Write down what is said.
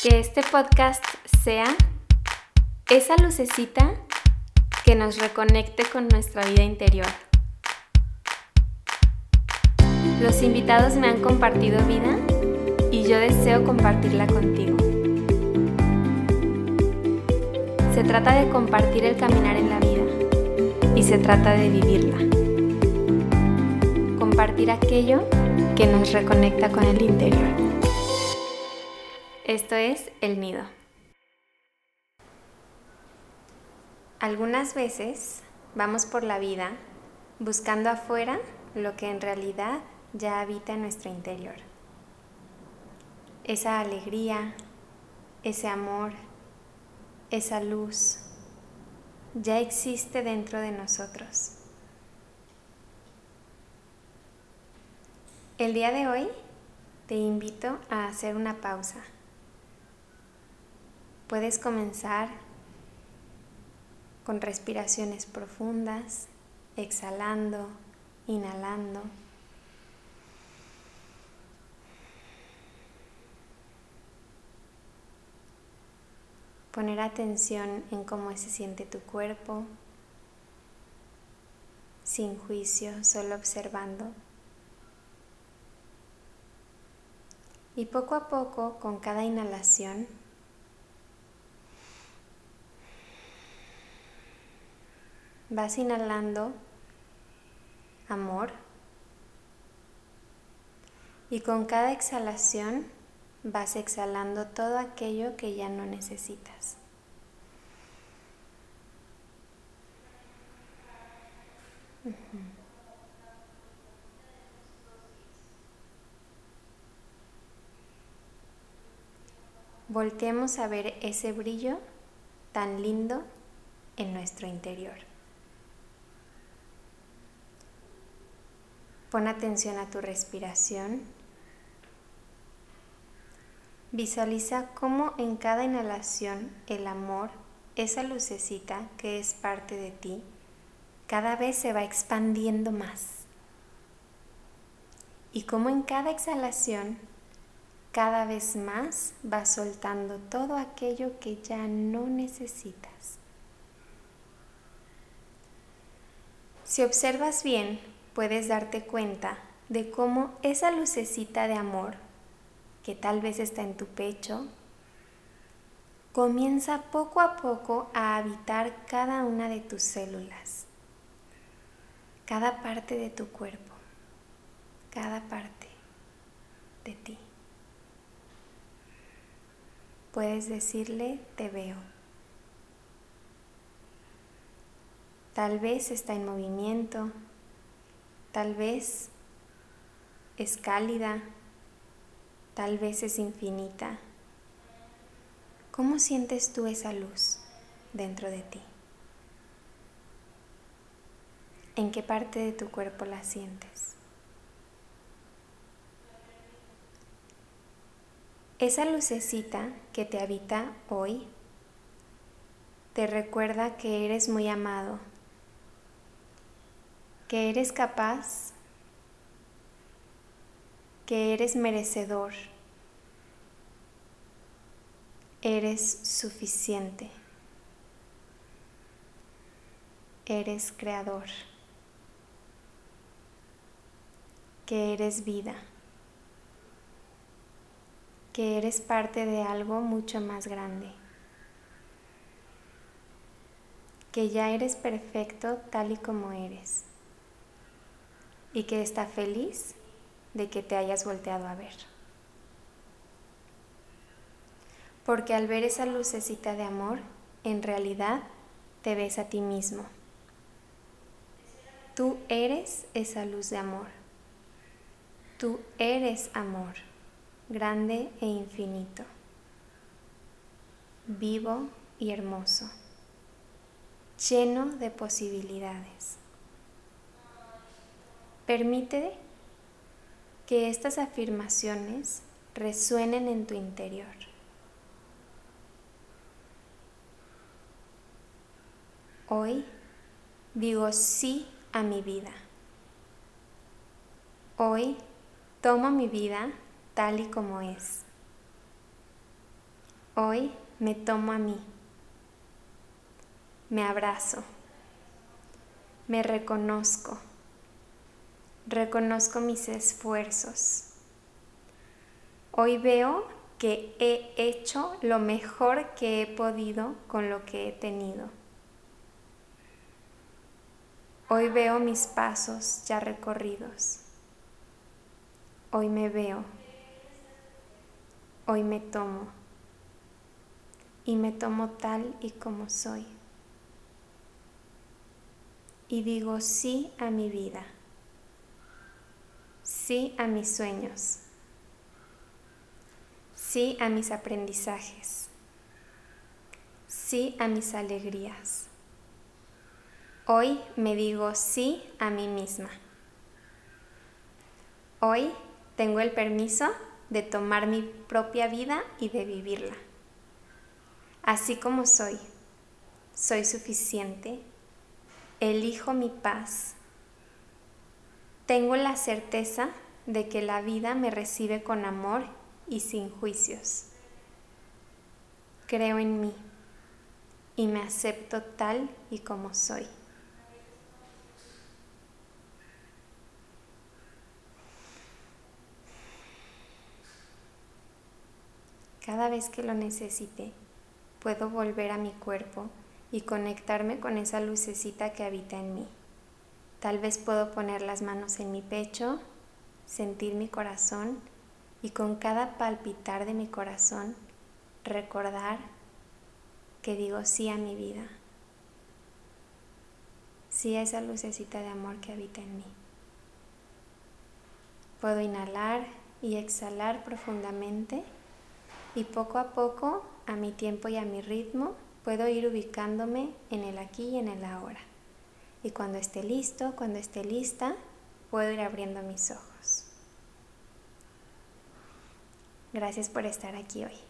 Que este podcast sea esa lucecita que nos reconecte con nuestra vida interior. Los invitados me han compartido vida y yo deseo compartirla contigo. Se trata de compartir el caminar en la vida y se trata de vivirla. Compartir aquello que nos reconecta con el interior. Esto es el nido. Algunas veces vamos por la vida buscando afuera lo que en realidad ya habita en nuestro interior. Esa alegría, ese amor, esa luz ya existe dentro de nosotros. El día de hoy te invito a hacer una pausa. Puedes comenzar con respiraciones profundas, exhalando, inhalando. Poner atención en cómo se siente tu cuerpo, sin juicio, solo observando. Y poco a poco, con cada inhalación, vas inhalando amor y con cada exhalación vas exhalando todo aquello que ya no necesitas. volteemos a ver ese brillo tan lindo en nuestro interior. Pon atención a tu respiración. Visualiza cómo en cada inhalación el amor, esa lucecita que es parte de ti, cada vez se va expandiendo más. Y cómo en cada exhalación cada vez más vas soltando todo aquello que ya no necesitas. Si observas bien, puedes darte cuenta de cómo esa lucecita de amor, que tal vez está en tu pecho, comienza poco a poco a habitar cada una de tus células, cada parte de tu cuerpo, cada parte de ti puedes decirle te veo. Tal vez está en movimiento, tal vez es cálida, tal vez es infinita. ¿Cómo sientes tú esa luz dentro de ti? ¿En qué parte de tu cuerpo la sientes? Esa lucecita que te habita hoy te recuerda que eres muy amado, que eres capaz, que eres merecedor, eres suficiente, eres creador, que eres vida que eres parte de algo mucho más grande, que ya eres perfecto tal y como eres y que está feliz de que te hayas volteado a ver. Porque al ver esa lucecita de amor, en realidad te ves a ti mismo. Tú eres esa luz de amor. Tú eres amor grande e infinito, vivo y hermoso, lleno de posibilidades. Permite que estas afirmaciones resuenen en tu interior. Hoy digo sí a mi vida. Hoy tomo mi vida tal y como es. Hoy me tomo a mí. Me abrazo. Me reconozco. Reconozco mis esfuerzos. Hoy veo que he hecho lo mejor que he podido con lo que he tenido. Hoy veo mis pasos ya recorridos. Hoy me veo. Hoy me tomo. Y me tomo tal y como soy. Y digo sí a mi vida. Sí a mis sueños sí a mis aprendizajes, sí a mis alegrías. Hoy me digo sí a mí misma. Hoy tengo el permiso de tomar mi propia vida y de vivirla. Así como soy, soy suficiente, elijo mi paz. Tengo la certeza de que la vida me recibe con amor y sin juicios. Creo en mí y me acepto tal y como soy. Cada vez que lo necesite, puedo volver a mi cuerpo y conectarme con esa lucecita que habita en mí. Tal vez puedo poner las manos en mi pecho, sentir mi corazón y con cada palpitar de mi corazón recordar que digo sí a mi vida, sí a esa lucecita de amor que habita en mí. Puedo inhalar y exhalar profundamente y poco a poco, a mi tiempo y a mi ritmo, puedo ir ubicándome en el aquí y en el ahora. Y cuando esté listo, cuando esté lista, puedo ir abriendo mis ojos. Gracias por estar aquí hoy.